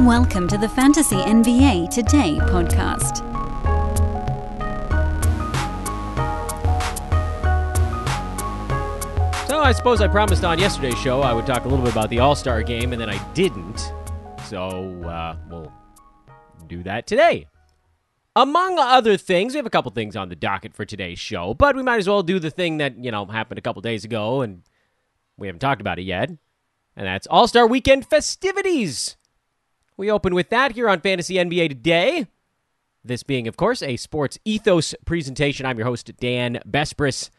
Welcome to the Fantasy NBA Today podcast. So I suppose I promised on yesterday's show I would talk a little bit about the All Star game, and then I didn't. So uh, we'll do that today. Among other things, we have a couple things on the docket for today's show, but we might as well do the thing that, you know, happened a couple days ago and we haven't talked about it yet. And that's All Star Weekend festivities. We open with that here on Fantasy NBA today. This being, of course, a sports ethos presentation. I'm your host, Dan Besbris.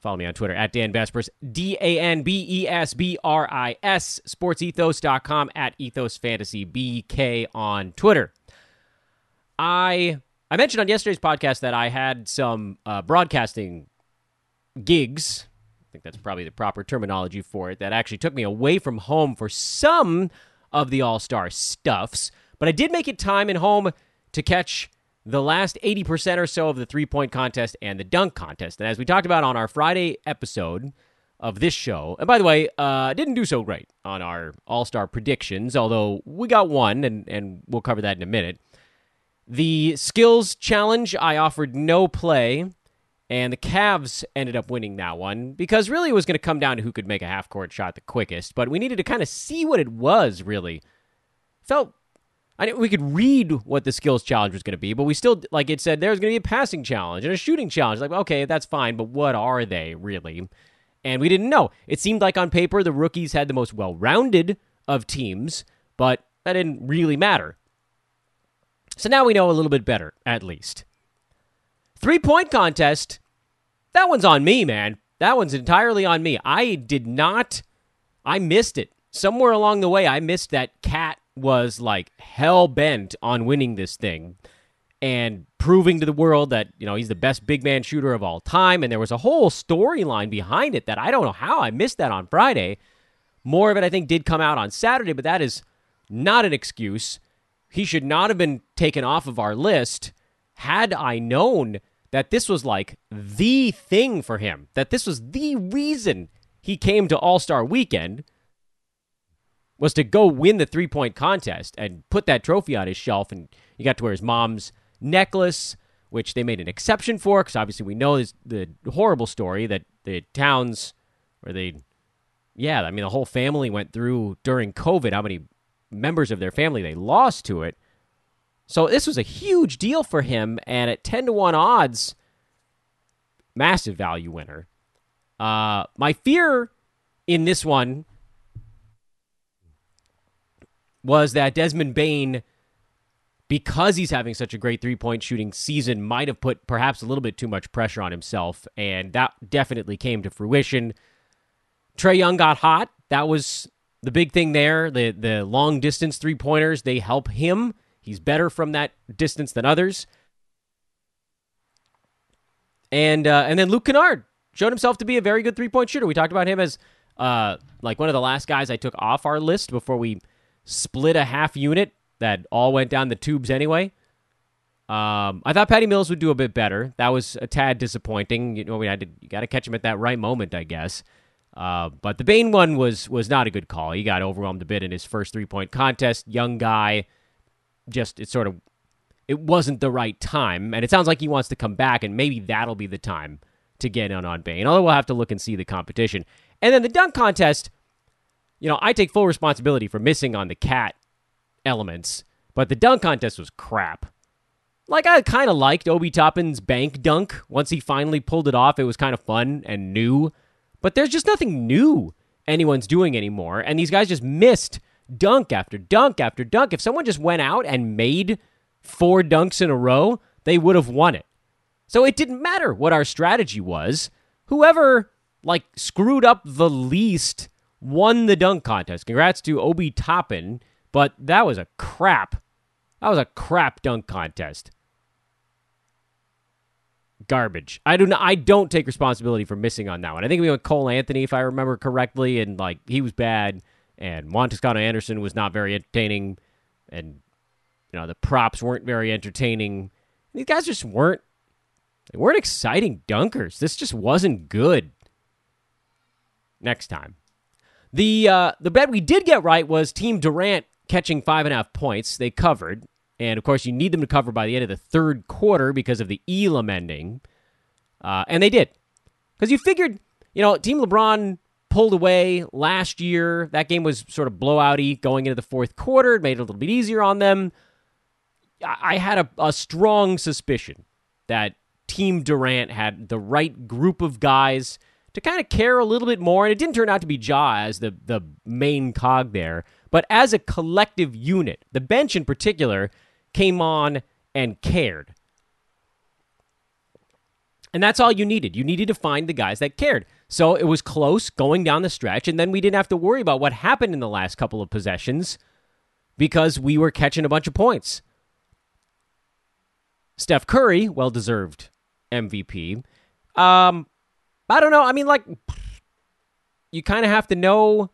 Follow me on Twitter at Dan Besbris, D A N B E S B R I S, sportsethos.com at Ethos Fantasy BK on Twitter. I I mentioned on yesterday's podcast that I had some uh, broadcasting gigs. I think that's probably the proper terminology for it. That actually took me away from home for some of the All Star stuffs, but I did make it time and home to catch the last 80% or so of the three point contest and the dunk contest. And as we talked about on our Friday episode of this show, and by the way, uh, didn't do so great on our All Star predictions, although we got one, and, and we'll cover that in a minute. The skills challenge, I offered no play, and the Cavs ended up winning that one because really it was going to come down to who could make a half court shot the quickest. But we needed to kind of see what it was, really. Felt. I we could read what the skills challenge was going to be, but we still, like it said, there's going to be a passing challenge and a shooting challenge. Like, okay, that's fine, but what are they really? And we didn't know. It seemed like on paper the rookies had the most well rounded of teams, but that didn't really matter. So now we know a little bit better, at least. Three point contest. That one's on me, man. That one's entirely on me. I did not, I missed it. Somewhere along the way, I missed that KAT was like hell bent on winning this thing and proving to the world that, you know, he's the best big man shooter of all time. And there was a whole storyline behind it that I don't know how I missed that on Friday. More of it, I think, did come out on Saturday, but that is not an excuse. He should not have been taken off of our list had I known that this was like the thing for him, that this was the reason he came to All Star Weekend was to go win the three point contest and put that trophy on his shelf. And he got to wear his mom's necklace, which they made an exception for because obviously we know this, the horrible story that the Towns where they, yeah, I mean, the whole family went through during COVID, how many members of their family they lost to it. So this was a huge deal for him, and at ten to one odds, massive value winner. Uh, my fear in this one was that Desmond Bane, because he's having such a great three point shooting season, might have put perhaps a little bit too much pressure on himself, and that definitely came to fruition. Trae Young got hot. That was the big thing there. The the long distance three pointers they help him. He's better from that distance than others. And uh, and then Luke Kennard showed himself to be a very good three point shooter. We talked about him as uh, like one of the last guys I took off our list before we split a half unit that all went down the tubes anyway. Um, I thought Patty Mills would do a bit better. That was a tad disappointing. You know, we had to you got to catch him at that right moment, I guess. Uh, but the Bane one was was not a good call. He got overwhelmed a bit in his first three point contest. Young guy, just it sort of it wasn't the right time, and it sounds like he wants to come back, and maybe that'll be the time to get in on Bane. Although we'll have to look and see the competition, and then the dunk contest. You know, I take full responsibility for missing on the KAT elements, but the dunk contest was crap. Like I kind of liked Obi Toppin's bank dunk. Once he finally pulled it off, it was kind of fun and new. But there's just nothing new anyone's doing anymore. And these guys just missed dunk after dunk after dunk. If someone just went out and made four dunks in a row, they would have won it. So it didn't matter what our strategy was. Whoever like screwed up the least won the dunk contest. Congrats to Obi Toppin, but that was a crap. That was a crap dunk contest garbage. I do not, I don't take responsibility for missing on that one. I think we went Cole Anthony if I remember correctly, and like he was bad, and Juan Toscano Anderson was not very entertaining, and you know the props weren't very entertaining. These guys just weren't they weren't exciting dunkers. This just wasn't good. Next time. The uh, the bet we did get right was Team Durant catching five and a half points. They covered. And of course, you need them to cover by the end of the third quarter because of the Elam ending. Uh, and they did. Because you figured, you know, Team LeBron pulled away last year. That game was sort of blowouty going into the fourth quarter. It made it a little bit easier on them. I had a, a strong suspicion that Team Durant had the right group of guys to kind of care a little bit more. And it didn't turn out to be Ja as the, the main cog there, but as a collective unit, the bench in particular came on and cared. And that's all you needed. You needed to find the guys that cared. So it was close going down the stretch, and then we didn't have to worry about what happened in the last couple of possessions because we were catching a bunch of points. Steph Curry, well deserved MVP. Um, I don't know. I mean, like, you kind of have to know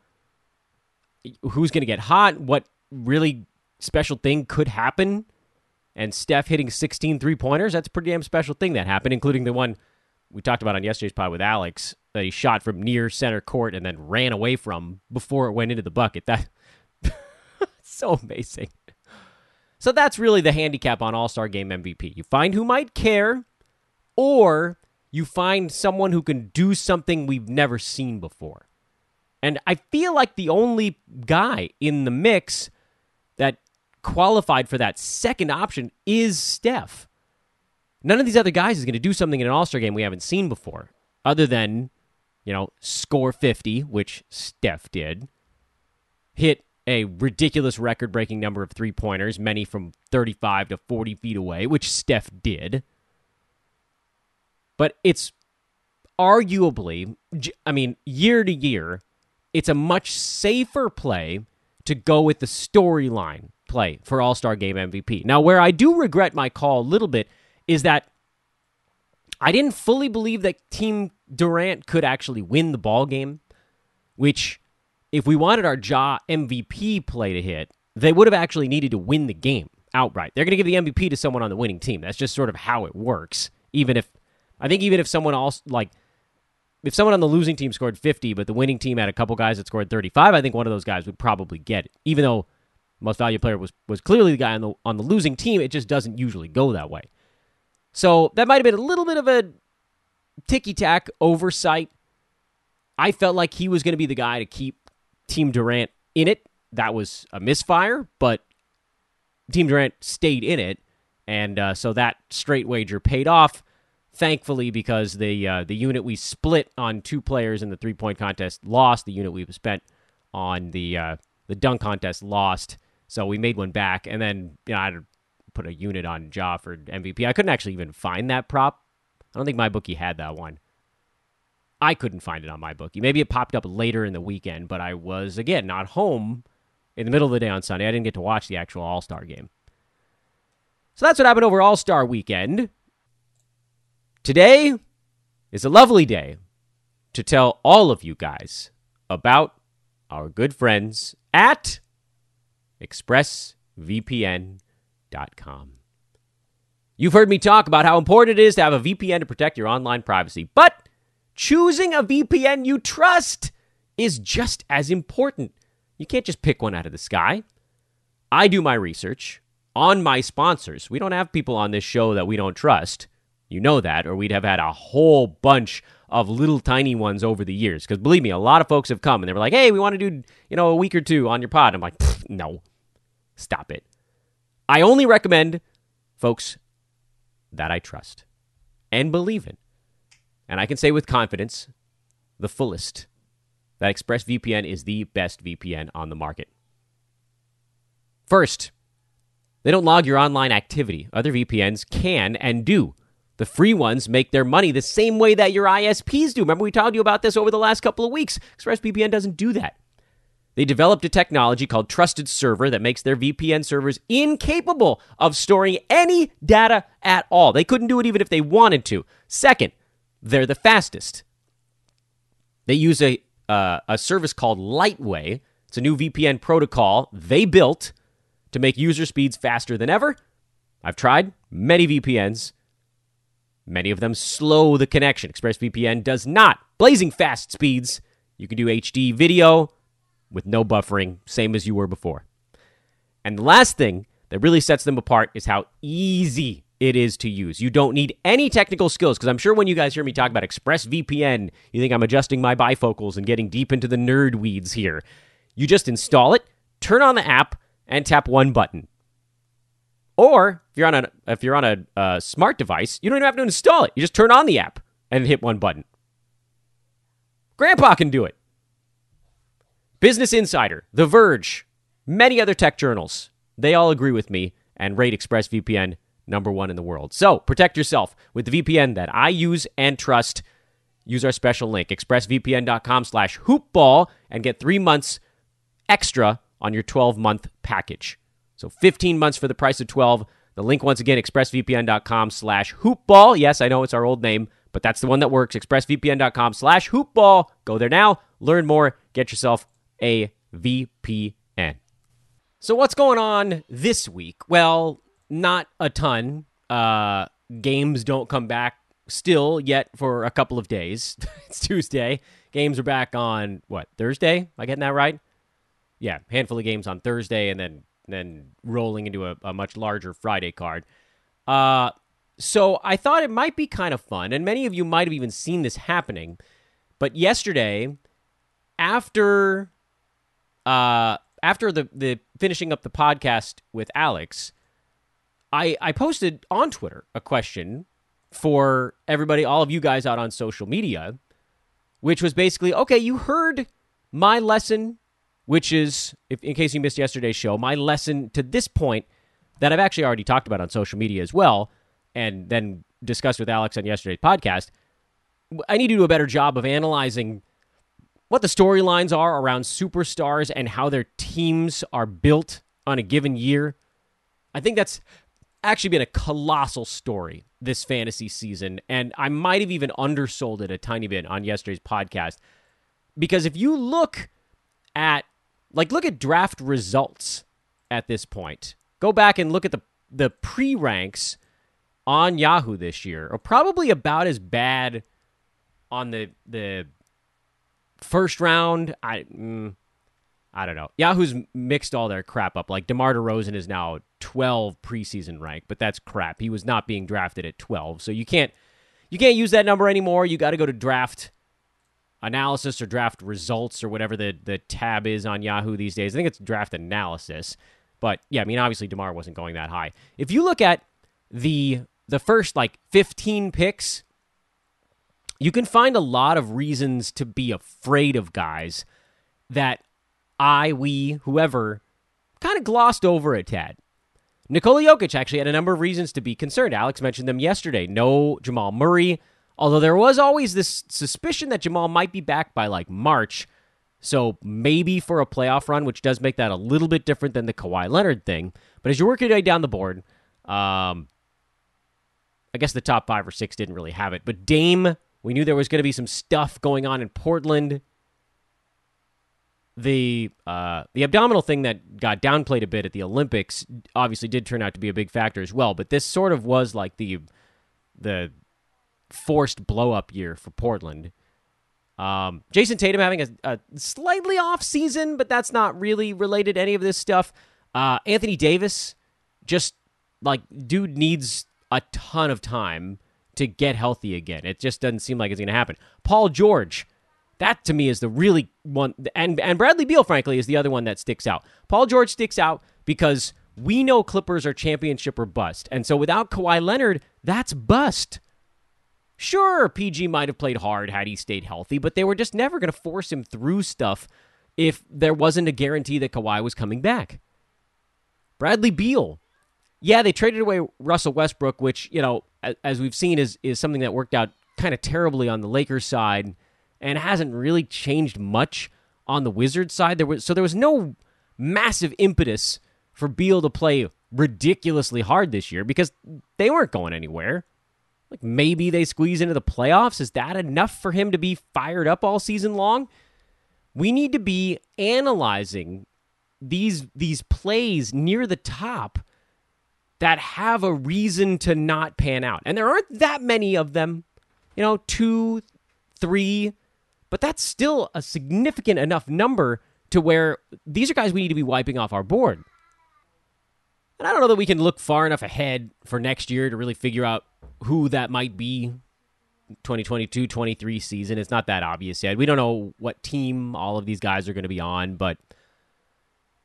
who's going to get hot, what really special thing could happen. And Steph hitting 16 three pointers, that's a pretty damn special thing that happened, including the one we talked about on yesterday's pod with Alex that he shot from near center court and then ran away from before it went into the bucket. That so amazing. So that's really the handicap on All Star Game MVP. You find who might care, or you find someone who can do something we've never seen before. And I feel like the only guy in the mix that qualified for that second option is Steph. None of these other guys is going to do something in an All Star game we haven't seen before, other than, you know, score 50, which Steph did, hit a ridiculous record breaking number of three pointers, many from 35 to 40 feet away, which Steph did. But it's arguably, I mean, year to year, it's a much safer play to go with the storyline play for All Star Game MVP. Now, where I do regret my call a little bit is that I didn't fully believe that Team Durant could actually win the ball game, which, if we wanted our Ja MVP play to hit, they would have actually needed to win the game outright. They're going to give the MVP to someone on the winning team. That's just sort of how it works. Even if I think even if someone else like if someone on the losing team scored 50 but the winning team had a couple guys that scored 35, I think one of those guys would probably get it. Even though most valuable player was was clearly the guy on the on the losing team, it just doesn't usually go that way. So that might have been a little bit of a ticky tack oversight. I felt like he was going to be the guy to keep Team Durant in it. That was a misfire, but Team Durant stayed in it, and uh, so that straight wager paid off. Thankfully, because the uh, the unit we split on two players in the three point contest lost, the unit we spent on the uh, the dunk contest lost. So we made one back, and then you know I put a unit on Ja for MVP. I couldn't actually even find that prop. I don't think my bookie had that one. I couldn't find it on my bookie. Maybe it popped up later in the weekend, but I was again not home in the middle of the day on Sunday. I didn't get to watch the actual All Star game. So that's what happened over All Star weekend. Today is a lovely day to tell all of you guys about our good friends at ExpressVPN You've heard me talk about how important it is to have a VPN to protect your online privacy, but choosing a VPN you trust is just as important. You can't just pick one out of the sky. I do my research on my sponsors. We don't have people on this show that we don't trust. You know that, or we'd have had a whole bunch of little tiny ones over the years. Because believe me, a lot of folks have come and they were like, hey, we want to do, you know, a week or two on your pod. I'm like, no, stop it. I only recommend folks that I trust and believe in. And I can say with confidence, the fullest, that ExpressVPN is the best VPN on the market. First, they don't log your online activity. Other VPNs can and do. The free ones make their money the same way that your ISPs do. Remember, we told you about this over the last couple of weeks. ExpressVPN doesn't do that. They developed a technology called Trusted Server that makes their VPN servers incapable of storing any data at all. They couldn't do it even if they wanted to. Second, they're the fastest. They use a, uh, a service called Lightway. It's a new VPN protocol they built to make user speeds faster than ever. I've tried many VPNs. Many of them slow the connection. ExpressVPN does not. Blazing fast speeds. You can do HD video, with no buffering, same as you were before. And the last thing that really sets them apart is how easy it is to use. You don't need any technical skills because I'm sure when you guys hear me talk about ExpressVPN, you think I'm adjusting my bifocals and getting deep into the nerd weeds here. You just install it, turn on the app, and tap one button. Or if you're on a if you're on a uh, smart device, you don't even have to install it. You just turn on the app and hit one button. Grandpa can do it. Business Insider, The Verge, many other tech journals, they all agree with me and rate ExpressVPN number one in the world. So protect yourself with the VPN that I use and trust. Use our special link, expressvpn.com slash hoopball, and get three months extra on your 12-month package. So 15 months for the price of 12. The link once again, expressvpn.com slash hoopball. Yes, I know it's our old name, but that's the one that works. expressvpn.com slash hoopball. Go there now, learn more, get yourself a VPN. So what's going on this week? Well, not a ton. Uh, games don't come back still yet for a couple of days. it's Tuesday. Games are back on what Thursday? Am I getting that right? Yeah, handful of games on Thursday, and then then rolling into a, a much larger Friday card. Uh, so I thought it might be kind of fun, and many of you might have even seen this happening. But yesterday, after uh, after the the finishing up the podcast with Alex, I I posted on Twitter a question for everybody, all of you guys out on social media, which was basically, okay, you heard my lesson which is, if, in case you missed yesterday's show, my lesson to this point that I've actually already talked about on social media as well, and then discussed with Alex on yesterday's podcast. I need to do a better job of analyzing what the storylines are around superstars and how their teams are built on a given year. I think that's actually been a colossal story this fantasy season, and I might have even undersold it a tiny bit on yesterday's podcast. Because if you look at like, look at draft results at this point. Go back and look at the the pre ranks on Yahoo this year are probably about as bad on the the first round. I mm, I don't know. Yahoo's mixed all their crap up. Like DeMar DeRozan is now 12 preseason rank, but that's crap. He was not being drafted at 12, so you can't you can't use that number anymore. You got to go to draft analysis or draft results or whatever the, the tab is on Yahoo these days. I think it's draft analysis. But yeah, I mean, obviously DeMar wasn't going that high. If you look at the the first like 15 picks, you can find a lot of reasons to be afraid of guys that I, we, whoever kind of glossed over a tad. Nikola Jokic actually had a number of reasons to be concerned. Alex mentioned them yesterday. No Jamal Murray, Although there was always this suspicion that Jamal might be back by like March. So maybe for a playoff run, which does make that a little bit different than the Kawhi Leonard thing. But as you work your way down the board, um, I guess the top five or six didn't really have it. But Dame, we knew there was going to be some stuff going on in Portland. The uh, the abdominal thing that got downplayed a bit at the Olympics obviously did turn out to be a big factor as well. But this sort of was like the the forced blow up year for Portland. Um, Jayson Tatum having a, a, slightly off season, but that's not really related to any of this stuff. Uh, Anthony Davis, just like dude needs a ton of time to get healthy again. It just doesn't seem like it's going to happen. Paul George, that to me is the really one, and and Bradley Beal, frankly, is the other one that sticks out. Paul George sticks out because we know Clippers are championship or bust, and so without Kawhi Leonard, that's bust. Sure, PG might have played hard had he stayed healthy, but they were just never going to force him through stuff if there wasn't a guarantee that Kawhi was coming back. Bradley Beal. Yeah, they traded away Russell Westbrook, which, you know, as we've seen is is something that worked out kind of terribly on the Lakers side and hasn't really changed much on the Wizards side. There was so there was no massive impetus for Beal to play ridiculously hard this year because they weren't going anywhere. Like maybe they squeeze into the playoffs. Is that enough for him to be fired up all season long? We need to be analyzing these these plays near the top that have a reason to not pan out. And there aren't that many of them. You know, 2, 3, but that's still a significant enough number to where these are guys we need to be wiping off our board. And I don't know that we can look far enough ahead for next year to really figure out who that might be 2022 23 season. It's not that obvious yet. We don't know what team all of these guys are going to be on, but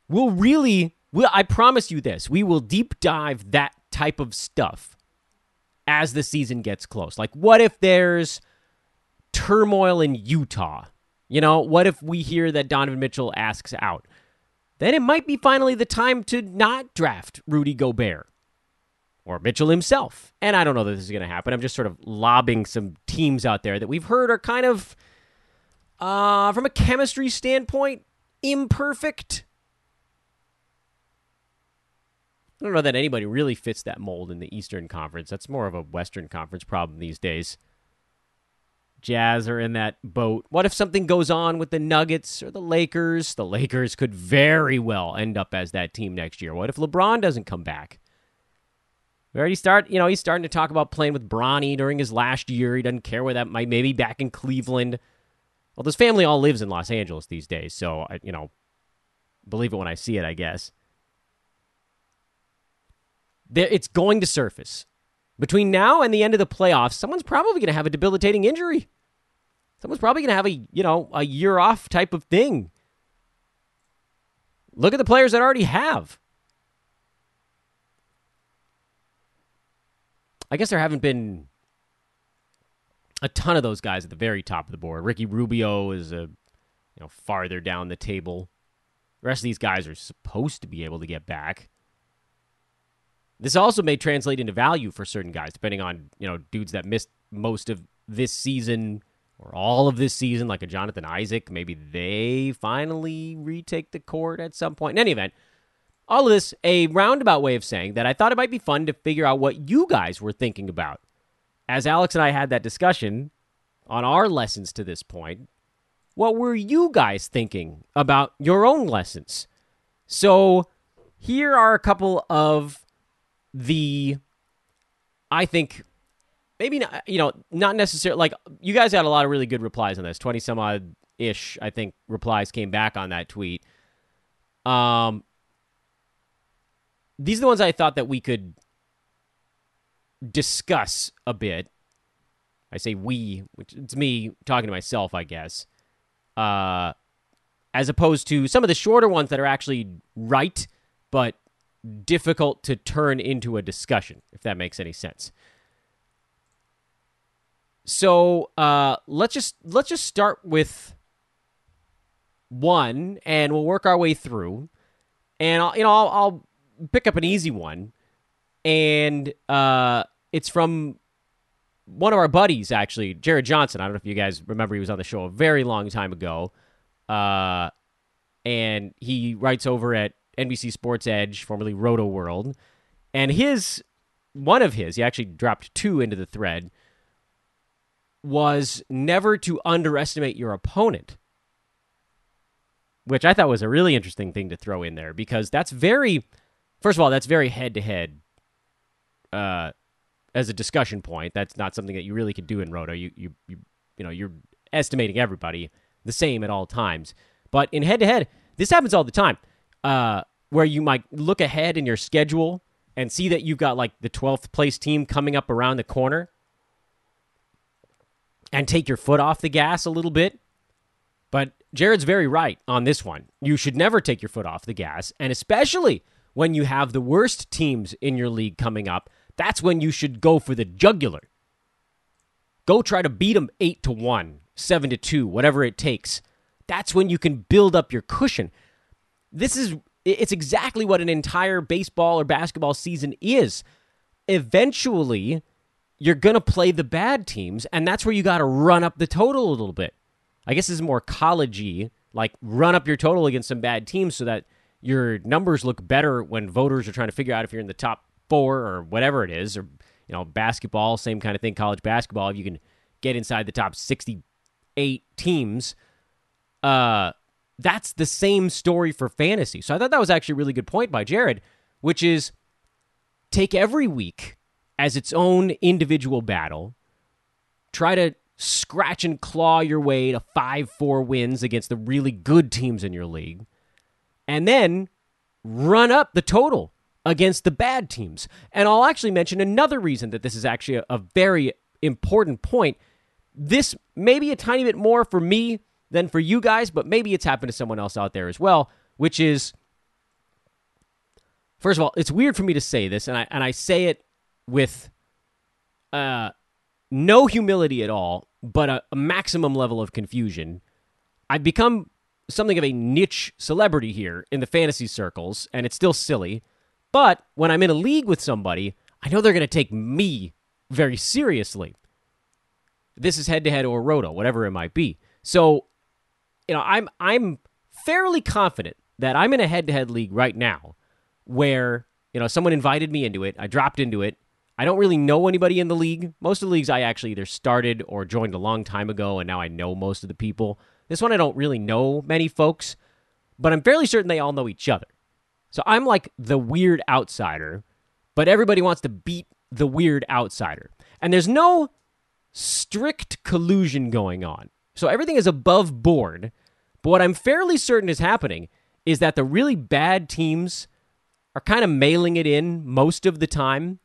we'll really, we'll, I promise you this, we will deep dive that type of stuff as the season gets close. Like, what if there's turmoil in Utah? You know, what if we hear that Donovan Mitchell asks out? Then it might be finally the time to not draft Rudy Gobert or Mitchell himself. And I don't know that this is going to happen. I'm just sort of lobbing some teams out there that we've heard are kind of, uh, from a chemistry standpoint, imperfect. I don't know that anybody really fits that mold in the Eastern Conference. That's more of a Western Conference problem these days. Jazz are in that boat. What if something goes on with the Nuggets or the Lakers? The Lakers could very well end up as that team next year. What if LeBron doesn't come back? We already start, you know, he's starting to talk about playing with Bronny during his last year. He doesn't care where that might maybe back in Cleveland. Well, this family all lives in Los Angeles these days, so I, you know, believe it when I see it, I guess. There, it's going to surface. Between now and the end of the playoffs, someone's probably going to have a debilitating injury. Someone's probably going to have a, you know, a year off type of thing. Look at the players that already have. I guess there haven't been a ton of those guys at the very top of the board. Ricky Rubio is a you know farther down the table. The rest of these guys are supposed to be able to get back. This also may translate into value for certain guys, depending on you know dudes that missed most of this season or all of this season, like a Jonathan Isaac. Maybe they finally retake the court at some point. In any event, all of this a roundabout way of saying that I thought it might be fun to figure out what you guys were thinking about. As Alex and I had that discussion on our lessons to this point, what were you guys thinking about your own lessons? So, here are a couple of the I think maybe not, you know, not necessarily like you guys had a lot of really good replies on this. 20 some odd ish, I think, replies came back on that tweet. Um, these are the ones I thought that we could discuss a bit. I say we, which it's me talking to myself, I guess. Uh, as opposed to some of the shorter ones that are actually right, but difficult to turn into a discussion, if that makes any sense. So uh, let's just let's just start with one, and we'll work our way through. And I'll, you know, I'll, I'll pick up an easy one, and uh, it's from one of our buddies, actually, Jared Johnson. I don't know if you guys remember he was on the show a very long time ago, uh, and he writes over at NBC Sports Edge, formerly Rotoworld, and his one of his, he actually dropped two into the thread, was never to underestimate your opponent which I thought was a really interesting thing to throw in there because that's very First of all, that's very head to head as a discussion point. That's not something that you really could do in Roto. You you you you know, you're estimating everybody the same at all times. But in head to head, this happens all the time. Uh, where you might look ahead in your schedule and see that you've got like the 12th place team coming up around the corner and take your foot off the gas a little bit. But Jared's very right on this one. You should never take your foot off the gas, and especially when you have the worst teams in your league coming up, that's when you should go for the jugular. Go try to beat them 8 to 1, 7 to 2, whatever it takes. That's when you can build up your cushion. This is it's exactly what an entire baseball or basketball season is. Eventually, you're going to play the bad teams, and that's where you got to run up the total a little bit. I guess this is more collegey, like run up your total against some bad teams so that your numbers look better when voters are trying to figure out if you're in the top four or whatever it is, or you know, basketball, same kind of thing. College basketball, if you can get inside the top sixty-eight teams, uh, that's the same story for fantasy. So I thought that was actually a really good point by Jared, which is take every week as its own individual battle. Try to scratch and claw your way to five, four wins against the really good teams in your league and then run up the total against the bad teams. And I'll actually mention another reason that this is actually a, a very important point. This may be a tiny bit more for me than for you guys, but maybe it's happened to someone else out there as well, which is first of all, it's weird for me to say this, and I and I say it with uh, no humility at all, but a, a maximum level of confusion. I've become something of a niche celebrity here in the fantasy circles, and it's still silly. But when I'm in a league with somebody, I know they're going to take me very seriously. This is head to head or roto, whatever it might be. So, you know, I'm I'm fairly confident that I'm in a head to head league right now where, you know, someone invited me into it, I dropped into it. I don't really know anybody in the league. Most of the leagues I actually either started or joined a long time ago, and now I know most of the people. This one I don't really know many folks, but I'm fairly certain they all know each other. So I'm like the weird outsider, but everybody wants to beat the weird outsider. And there's no strict collusion going on. So everything is above board. But what I'm fairly certain is happening is that the really bad teams are kind of mailing it in most of the time.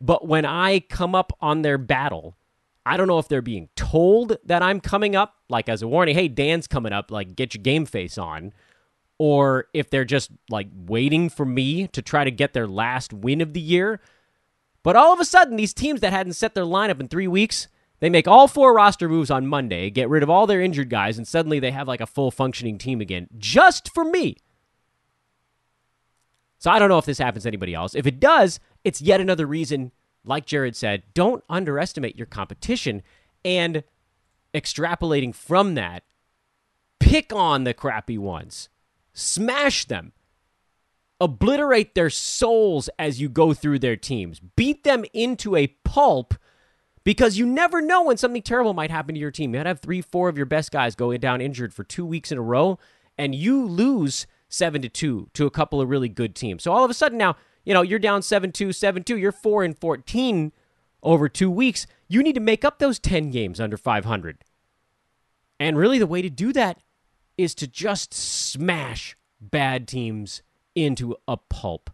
But when I come up on their battle, I don't know if they're being told that I'm coming up, like as a warning, hey, Dan's coming up, like get your game face on, or if they're just like waiting for me to try to get their last win of the year. But all of a sudden, these teams that hadn't set their lineup in three weeks, they make all four roster moves on Monday, get rid of all their injured guys, and suddenly they have like a full functioning team again, just for me. So I don't know if this happens to anybody else. If it does, it's yet another reason, like Jared said, don't underestimate your competition. And extrapolating from that, pick on the crappy ones, smash them, obliterate their souls as you go through their teams, beat them into a pulp because you never know when something terrible might happen to your team. You might have three, four of your best guys going down injured for two weeks in a row, and you lose seven to two to a couple of really good teams. So all of a sudden now, you know, you're down seven two, seven two. You're four and fourteen over two weeks. You need to make up those ten games under five hundred. And really, the way to do that is to just smash bad teams into a pulp.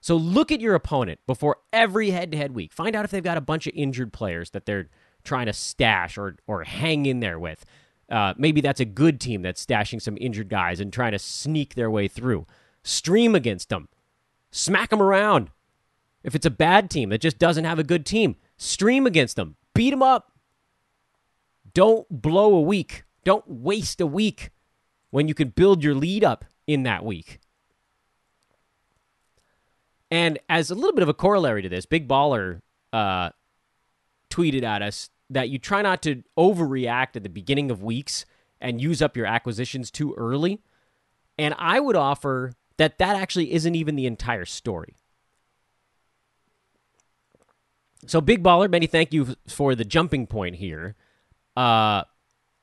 So look at your opponent before every head-to-head week. Find out if they've got a bunch of injured players that they're trying to stash or or hang in there with. Uh, maybe that's a good team that's stashing some injured guys and trying to sneak their way through. Stream against them, smack them around. If it's a bad team that just doesn't have a good team, stream against them, beat them up. Don't blow a week. Don't waste a week when you can build your lead up in that week. And as a little bit of a corollary to this, Big Baller uh, tweeted at us that you try not to overreact at the beginning of weeks and use up your acquisitions too early. And I would offer that that actually isn't even the entire story. So, Big Baller, many thank you for the jumping point here. Uh,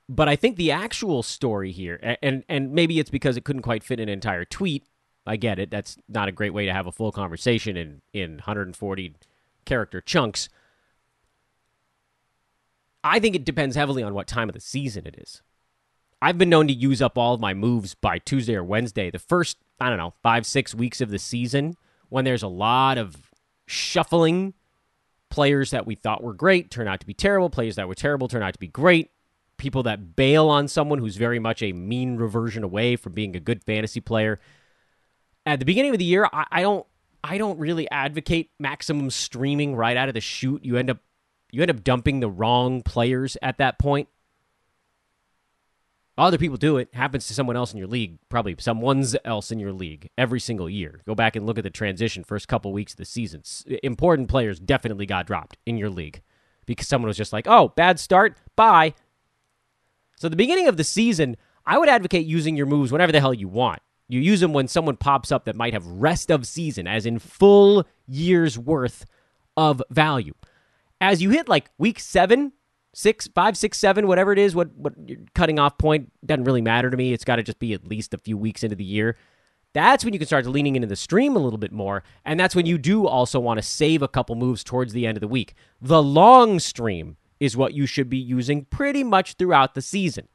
but I think the actual story here, and and maybe it's because it couldn't quite fit an entire tweet. I get it. That's not a great way to have a full conversation in in 140 character chunks. I think it depends heavily on what time of the season it is. I've been known to use up all of my moves by Tuesday or Wednesday. The first, I don't know, five, six weeks of the season, when there's a lot of shuffling, players that we thought were great turn out to be terrible, players that were terrible turn out to be great, people that bail on someone who's very much a mean reversion away from being a good fantasy player. At the beginning of the year, I, I don't I don't really advocate maximum streaming right out of the shoot. You end up you end up dumping the wrong players at that point. Other people do it. Happens to someone else in your league, probably someone's else in your league every single year. Go back and look at the transition first couple weeks of the season. Important players definitely got dropped in your league because someone was just like, "Oh, bad start, bye." So the beginning of the season, I would advocate using your moves whenever the hell you want. You use them when someone pops up that might have rest of season, as in full year's worth of value as you hit like week seven, six, five, six, seven, whatever it is, what what cutting off point doesn't really matter to me. It's got to just be at least a few weeks into the year. That's when you can start leaning into the stream a little bit more, and that's when you do also want to save a couple moves towards the end of the week. The long stream is what you should be using pretty much throughout the season.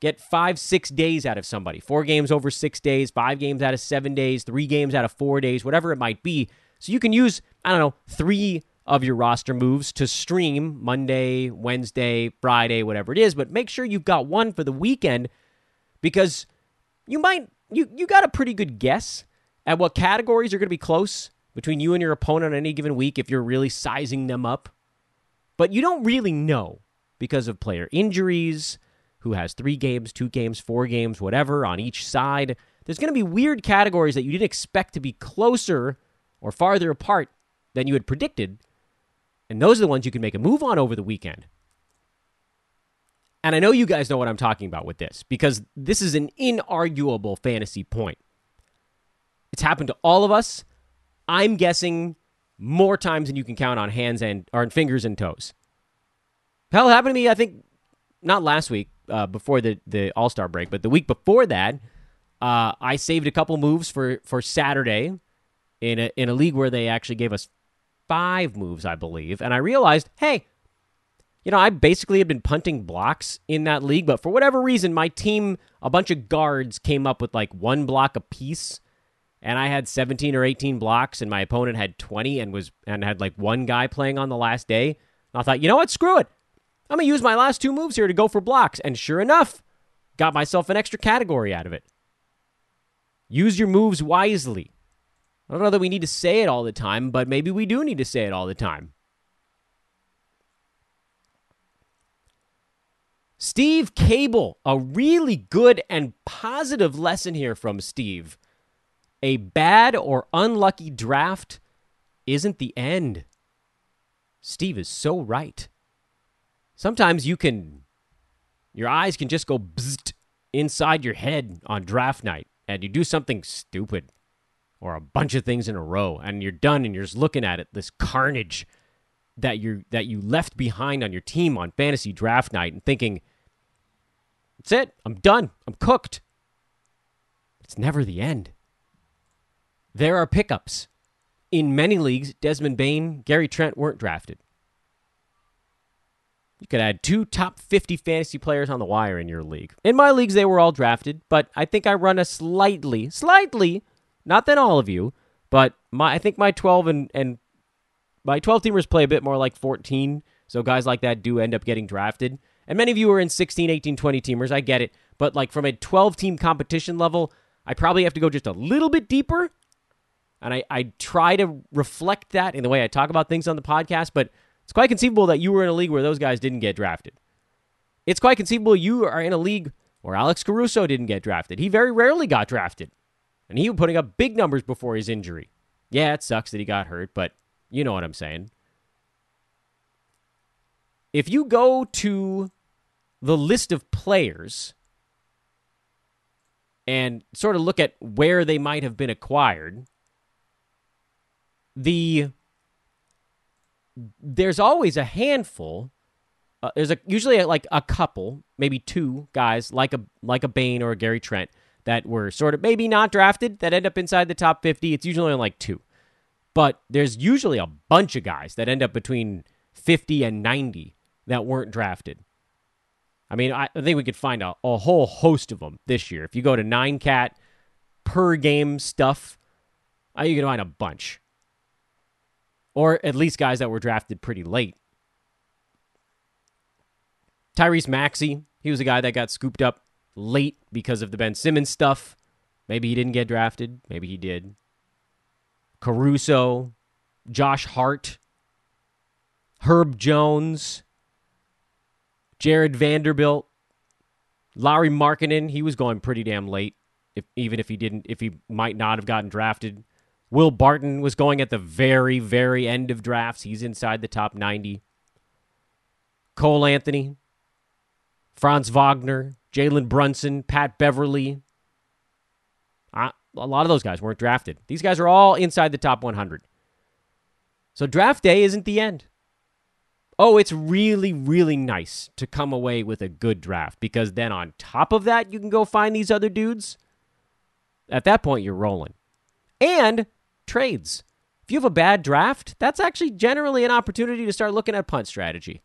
Get five, six days out of somebody. Four games over six days, five games out of seven days, three games out of four days, whatever it might be. So you can use, I don't know, three of your roster moves to stream Monday, Wednesday, Friday, whatever it is, but make sure you've got one for the weekend because you might you you got a pretty good guess at what categories are going to be close between you and your opponent on any given week if you're really sizing them up. But you don't really know because of player injuries, who has 3 games, 2 games, 4 games, whatever on each side. There's going to be weird categories that you didn't expect to be closer or farther apart than you had predicted and those are the ones you can make a move on over the weekend. And I know you guys know what I'm talking about with this because this is an inarguable fantasy point. It's happened to all of us. I'm guessing more times than you can count on hands and or on fingers and toes. Hell, happened to me. I think not last week uh, before the the All Star break, but the week before that, uh, I saved a couple moves for for Saturday in a in a league where they actually gave us five moves, I believe. And I realized, hey, you know, I basically had been punting blocks in that league, but for whatever reason, my team, a bunch of guards came up with like one block apiece, and I had 17 or 18 blocks, and my opponent had 20 and was and had like one guy playing on the last day. And I thought, you know what, screw it. I'm gonna use my last two moves here to go for blocks. And sure enough, got myself an extra category out of it. Use your moves wisely. I don't know that we need to say it all the time, but maybe we do need to say it all the time. Steve Cable, a really good and positive lesson here from Steve. A bad or unlucky draft isn't the end. Steve is so right. Sometimes you can, your eyes can just go bzzzt inside your head on draft night and you do something stupid or a bunch of things in a row and you're done and you're just looking at it this carnage that you that you left behind on your team on fantasy draft night and thinking that's it. I'm done. I'm cooked. It's never the end. There are pickups. In many leagues desmond Bane, gary trent weren't drafted you could add two top 50 fantasy players on the wire in your league in my leagues they were all drafted but i think i run a slightly slightly not than all of you, but my I think my 12 and and my 12 teamers play a bit more like 14. So guys like that do end up getting drafted. And many of you are in 16, 18, 20 teamers. I get it. But like from a 12 team competition level, I probably have to go just a little bit deeper. And I, I try to reflect that in the way I talk about things on the podcast, but it's quite conceivable that you were in a league where those guys didn't get drafted. It's quite conceivable you are in a league where Alex Caruso didn't get drafted. He very rarely got drafted. And he was putting up big numbers before his injury. Yeah, it sucks that he got hurt, but you know what I'm saying. If you go to the list of players and sort of look at where they might have been acquired, the there's always a handful. Uh, there's a usually a, like a couple, maybe two guys like a like a Bane or a Gary Trent that were sort of maybe not drafted that end up inside the top 50. It's usually only like two. But there's usually a bunch of guys that end up between 50 and 90 that weren't drafted. I mean, I, think we could find a, a whole host of them this year. If you go to nine cat per game stuff, uh, you can find a bunch. Or at least guys that were drafted pretty late. Tyrese Maxey, he was a guy that got scooped up late because of the Ben Simmons stuff. Maybe he didn't get drafted. Maybe he did. Caruso, Josh Hart, Herb Jones, Jarred Vanderbilt, Lauri Markkanen. He was going pretty damn late, if even if he didn't, if he might not have gotten drafted. Will Barton was going at the very, very end of drafts. He's inside the top 90. Cole Anthony, Franz Wagner, Jalen Brunson, Pat Beverley. Uh, a lot of those guys weren't drafted. These guys are all inside the top 100. So draft day isn't the end. Oh, it's really, really nice to come away with a good draft because then on top of that, you can go find these other dudes. At that point, you're rolling. And trades. If you have a bad draft, that's actually generally an opportunity to start looking at punt strategy.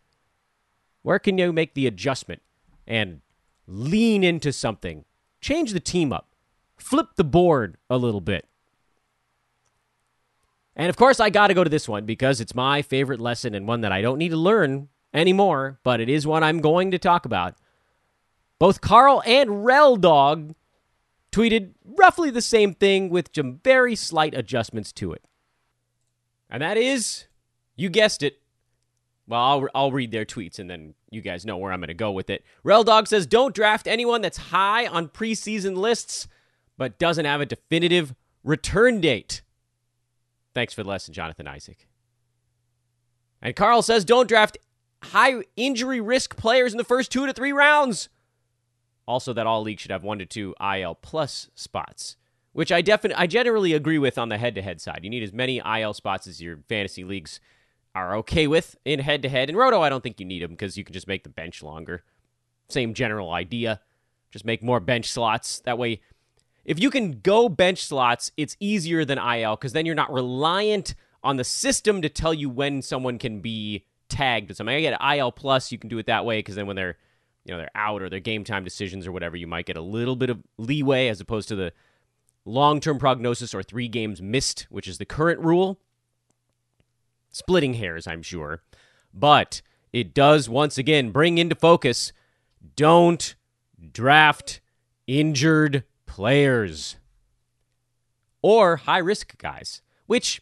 Where can you make the adjustment and lean into something, change the team up, flip the board a little bit. And of course, I got to go to this one because it's my favorite lesson and one that I don't need to learn anymore, but it is one I'm going to talk about. Both Carl and Rel Dog tweeted roughly the same thing with some very slight adjustments to it. And that is, you guessed it. Well, I'll, I'll read their tweets and then you guys know where I'm going to go with it. Rel Dog says, Don't draft anyone that's high on preseason lists but doesn't have a definitive return date. Thanks for the lesson, Jonathan Isaac. And Carl says, Don't draft high injury risk players in the first two to three rounds. Also, that all leagues should have one to two IL plus spots, which I definitely, I generally agree with on the head to head side. You need as many IL spots as your fantasy leagues are okay with in head to head. In Roto, I don't think you need them because you can just make the bench longer. Same general idea. Just make more bench slots. That way, if you can go bench slots, it's easier than IL because then you're not reliant on the system to tell you when someone can be tagged with something. I get IL plus, you can do it that way because then when they're you know they're out or their game time decisions or whatever, you might get a little bit of leeway as opposed to the long term prognosis or three games missed, which is the current rule. Splitting hairs, I'm sure. But it does once again bring into focus don't draft injured players or high risk guys, which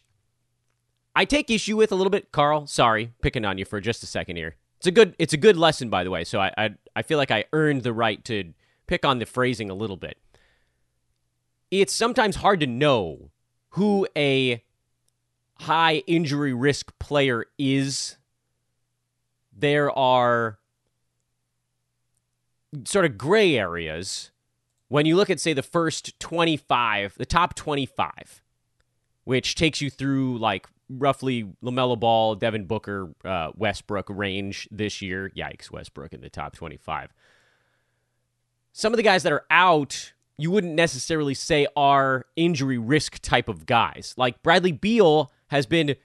I take issue with a little bit. Carl, sorry, picking on you for just a second here. It's a good it's a good lesson, by the way. So I, I I feel like I earned the right to pick on the phrasing a little bit. It's sometimes hard to know who a high injury risk player is. There are sort of gray areas when you look at, say, the first 25, the top 25, which takes you through like roughly LaMelo Ball, Devin Booker, uh, Westbrook range this year. Yikes, Westbrook in the top 25. Some of the guys that are out, you wouldn't necessarily say are injury risk type of guys. Like Bradley Beal has been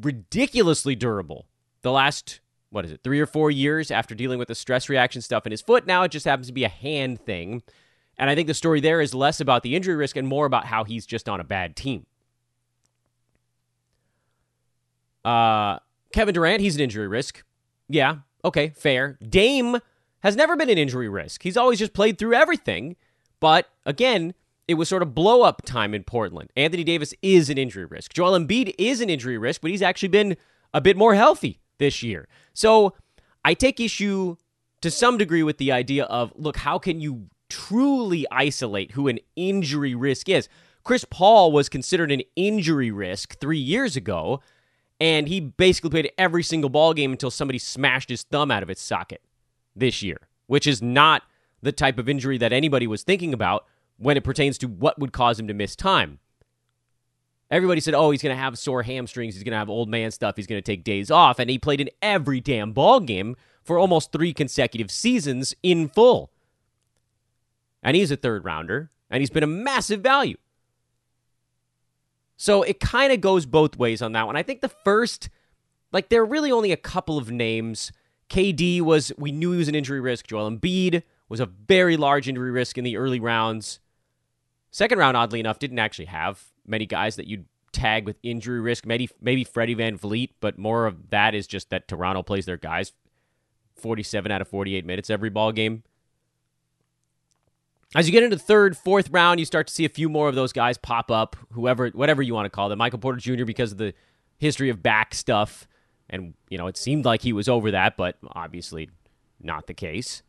ridiculously durable the last, what is it, three or four years after dealing with the stress reaction stuff in his foot. Now it just happens to be a hand thing. And I think the story there is less about the injury risk and more about how he's just on a bad team. Uh, Kevin Durant, he's an injury risk. Yeah, okay, fair. Dame has never been an injury risk. He's always just played through everything. But again, it was sort of blow up time in Portland. Anthony Davis is an injury risk. Joel Embiid is an injury risk, but he's actually been a bit more healthy this year. So I take issue to some degree with the idea of look, how can you truly isolate who an injury risk is? Chris Paul was considered an injury risk three years ago and he basically played every single ball game until somebody smashed his thumb out of its socket this year, which is not the type of injury that anybody was thinking about when it pertains to what would cause him to miss time. Everybody said, "Oh, he's going to have sore hamstrings. He's going to have old man stuff. He's going to take days off." And he played in every damn ball game for almost 3 consecutive seasons in full. And he's a third rounder, and he's been a massive value. So it kind of goes both ways on that one. I think the first, like, there are really only a couple of names. KD was, we knew he was an injury risk. Joel Embiid was a very large injury risk in the early rounds. Second round, oddly enough, didn't actually have many guys that you'd tag with injury risk. Maybe maybe Freddie VanVleet, but more of that is just that Toronto plays their guys 47 out of 48 minutes every ball game. As you get into third, fourth round, you start to see a few more of those guys pop up, whoever, whatever you want to call them. Michael Porter Jr. because of the history of back stuff, and you know it seemed like he was over that, but obviously not the case.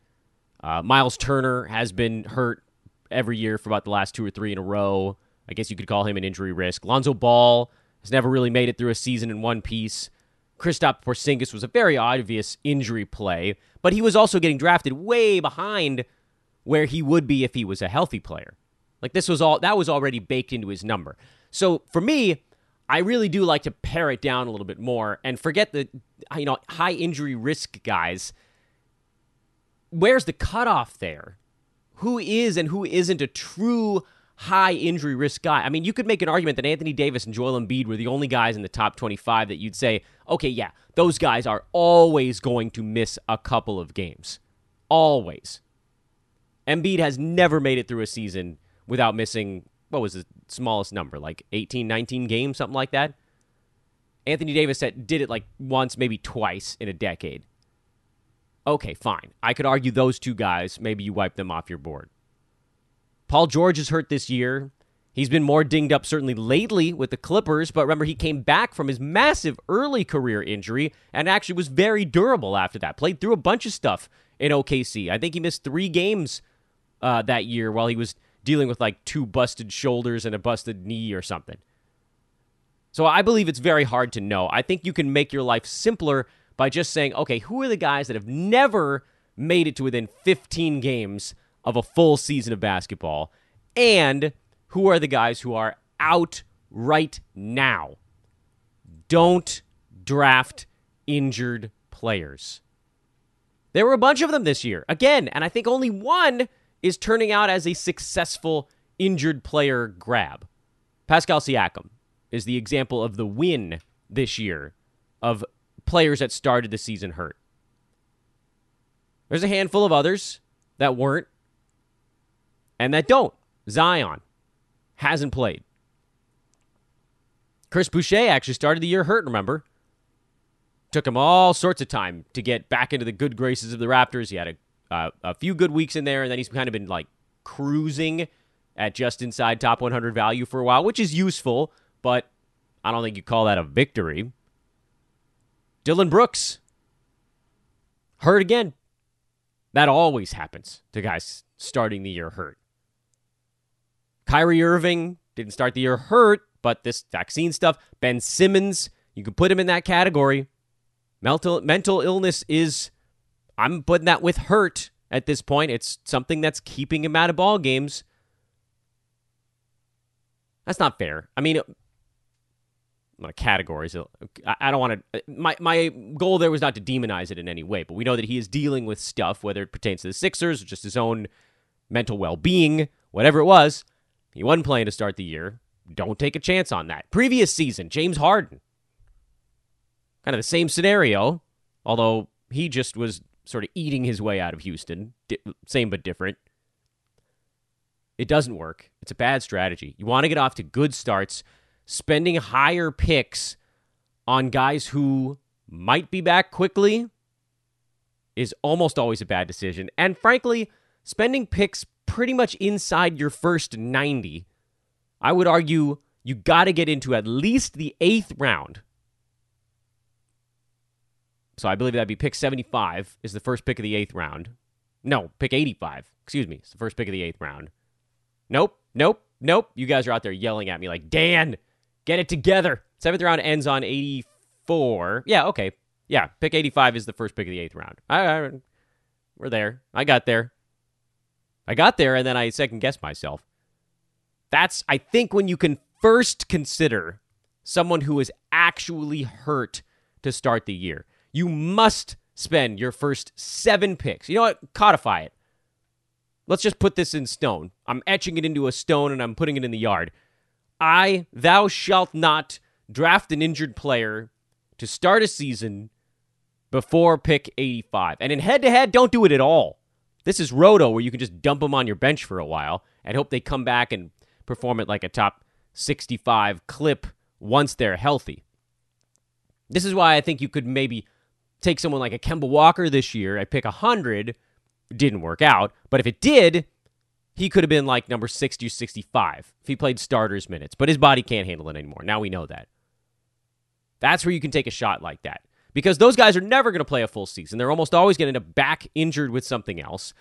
Uh, Miles Turner has been hurt every year for about the last two or three in a row. I guess you could call him an injury risk. Lonzo Ball has never really made it through a season in one piece. Kristaps Porzingis was a very obvious injury play, but he was also getting drafted way behind where he would be if he was a healthy player. Like this was all that was already baked into his number. So for me, I really do like to pare it down a little bit more and forget the you know high injury risk guys. Where's the cutoff there? Who is and who isn't a true high injury risk guy? I mean, you could make an argument that Anthony Davis and Joel Embiid were the only guys in the top 25 that you'd say, okay, yeah, those guys are always going to miss a couple of games. Always. Embiid has never made it through a season without missing, what was the smallest number, like 18, 19 games, something like that? Anthony Davis did it like once, maybe twice in a decade. Okay, fine. I could argue those two guys, maybe you wipe them off your board. Paul George is hurt this year. He's been more dinged up certainly lately with the Clippers, but remember, he came back from his massive early career injury and actually was very durable after that. Played through a bunch of stuff in OKC. I think he missed three games uh, that year while he was dealing with like two busted shoulders and a busted knee or something. So I believe it's very hard to know. I think you can make your life simpler by just saying, okay, who are the guys that have never made it to within 15 games of a full season of basketball? And who are the guys who are out right now? Don't draft injured players. There were a bunch of them this year, again, and I think only one is turning out as a successful injured player grab. Pascal Siakam is the example of the win this year of players that started the season hurt. There's a handful of others that weren't and that don't. Zion, hasn't played. Chris Boucher actually started the year hurt, remember? Took him all sorts of time to get back into the good graces of the Raptors. He had a, uh, a few good weeks in there, and then he's kind of been like cruising at just inside top 100 value for a while, which is useful, but I don't think you call that a victory. Dillon Brooks, hurt again. That always happens to guys starting the year hurt. Kyrie Irving didn't start the year hurt, but this vaccine stuff. Ben Simmons, you could put him in that category. Mental mental illness is I'm putting that with hurt at this point. It's something that's keeping him out of ball games. That's not fair. I mean, categories. I don't want to. My my goal there was not to demonize it in any way, but we know that he is dealing with stuff, whether it pertains to the Sixers or just his own mental well being, whatever it was. He wasn't playing to start the year. Don't take a chance on that. Previous season, James Harden. Kind of the same scenario, although he just was sort of eating his way out of Houston. Di- same but different. It doesn't work. It's a bad strategy. You want to get off to good starts. Spending higher picks on guys who might be back quickly is almost always a bad decision. And frankly, spending picks pretty much inside your first 90. I would argue you got to get into at least the eighth round. So I believe that'd be pick 75 is the first pick of the eighth round. No, pick 85. Excuse me. It's the first pick of the eighth round. Nope, nope, nope. You guys are out there yelling at me like, Dan, get it together. Seventh round ends on 84. Yeah, okay. Yeah, pick 85 is the first pick of the eighth round. I, I, we're there. I got there. I got there and then I second guessed myself. That's, I think, when you can first consider someone who is actually hurt to start the year. You must spend your first seven picks. You know what? Codify it. Let's just put this in stone. I'm etching it into a stone and I'm putting it in the yard. I, thou shalt not draft an injured player to start a season before pick 85. And in head to head, don't do it at all. This is Roto, where you can just dump them on your bench for a while and hope they come back and perform at like a top 65 clip once they're healthy. This is why I think you could maybe take someone like a Kemba Walker this year I pick 100. Didn't work out. But if it did, he could have been like number 60 or 65 if he played starters minutes. But his body can't handle it anymore. Now we know that. That's where you can take a shot like that because those guys are never going to play a full season. They're almost always going to end up back injured with something else.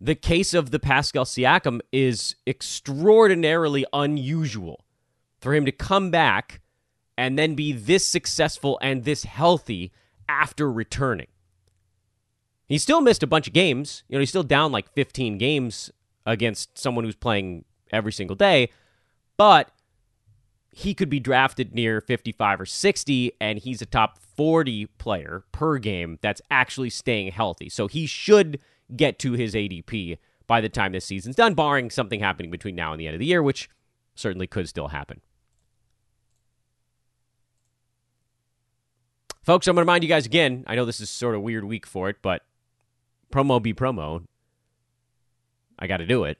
The case of the Pascal Siakam is extraordinarily unusual for him to come back and then be this successful and this healthy after returning. He still missed a bunch of games. You know, he's still down like 15 games against someone who's playing every single day, but he could be drafted near 55 or 60, and he's a top 40 player per game that's actually staying healthy. So he should get to his ADP by the time this season's done, barring something happening between now and the end of the year, which certainly could still happen. Folks, I'm going to remind you guys again. I know this is sort of weird week for it, but promo be promo. I got to do it.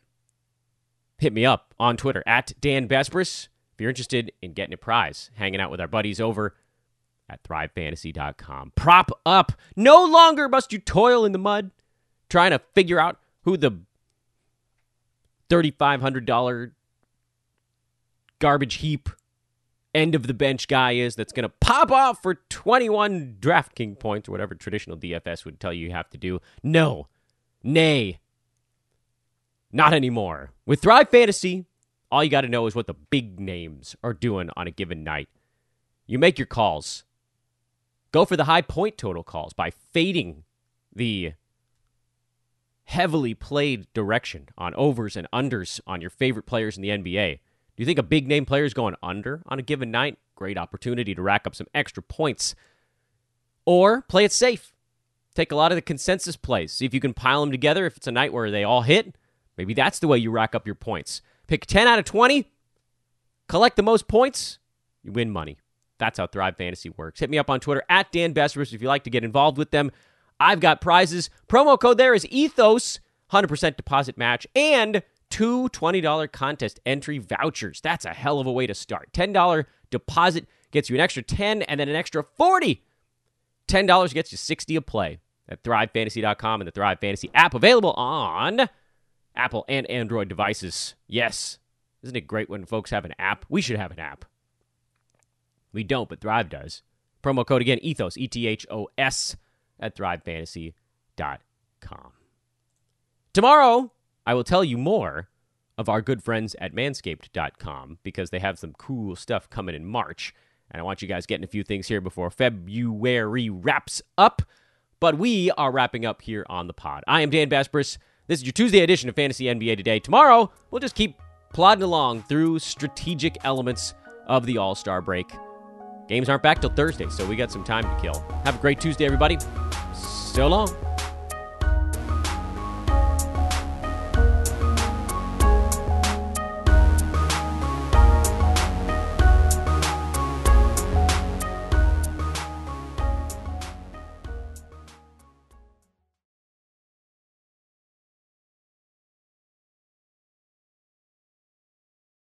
Hit me up on Twitter at Dan Besbris if you're interested in getting a prize, hanging out with our buddies over at thrivefantasy.com. Prop up. No longer must you toil in the mud trying to figure out who the $3,500 garbage heap end of the bench guy is that's going to pop off for 21 DraftKings points or whatever traditional DFS would tell you you have to do. No. Nay. Not anymore. With Thrive Fantasy, all you got to know is what the big names are doing on a given night. You make your calls. Go for the high point total calls by fading the heavily played direction on overs and unders on your favorite players in the NBA. Do you think a big name player is going under on a given night? Great opportunity to rack up some extra points. Or play it safe. Take a lot of the consensus plays. See if you can pile them together. If it's a night where they all hit, maybe that's the way you rack up your points. Pick 10 out of 20, collect the most points, you win money. That's how Thrive Fantasy works. Hit me up on Twitter at Dan Besbris if you like to get involved with them. I've got prizes. Promo code there is Ethos, 100% deposit match, and two $20 contest entry vouchers. That's a hell of a way to start. $10 deposit gets you an extra 10 and then an extra 40. $10 gets you 60 a play at thrivefantasy.com and the Thrive Fantasy app available on Apple and Android devices. Yes. Isn't it great when folks have an app? We should have an app. We don't, but Thrive does. Promo code again, Ethos, E T H O S at thrivefantasy.com. Tomorrow, I will tell you more of our good friends at manscaped.com because they have some cool stuff coming in March. And I want you guys getting a few things here before February wraps up. But we are wrapping up here on the pod. I am Dan Besbris. This is your Tuesday edition of Fantasy NBA Today. Tomorrow, we'll just keep plodding along through strategic elements of the All Star break. Games aren't back till Thursday, so we got some time to kill. Have a great Tuesday, everybody. So long.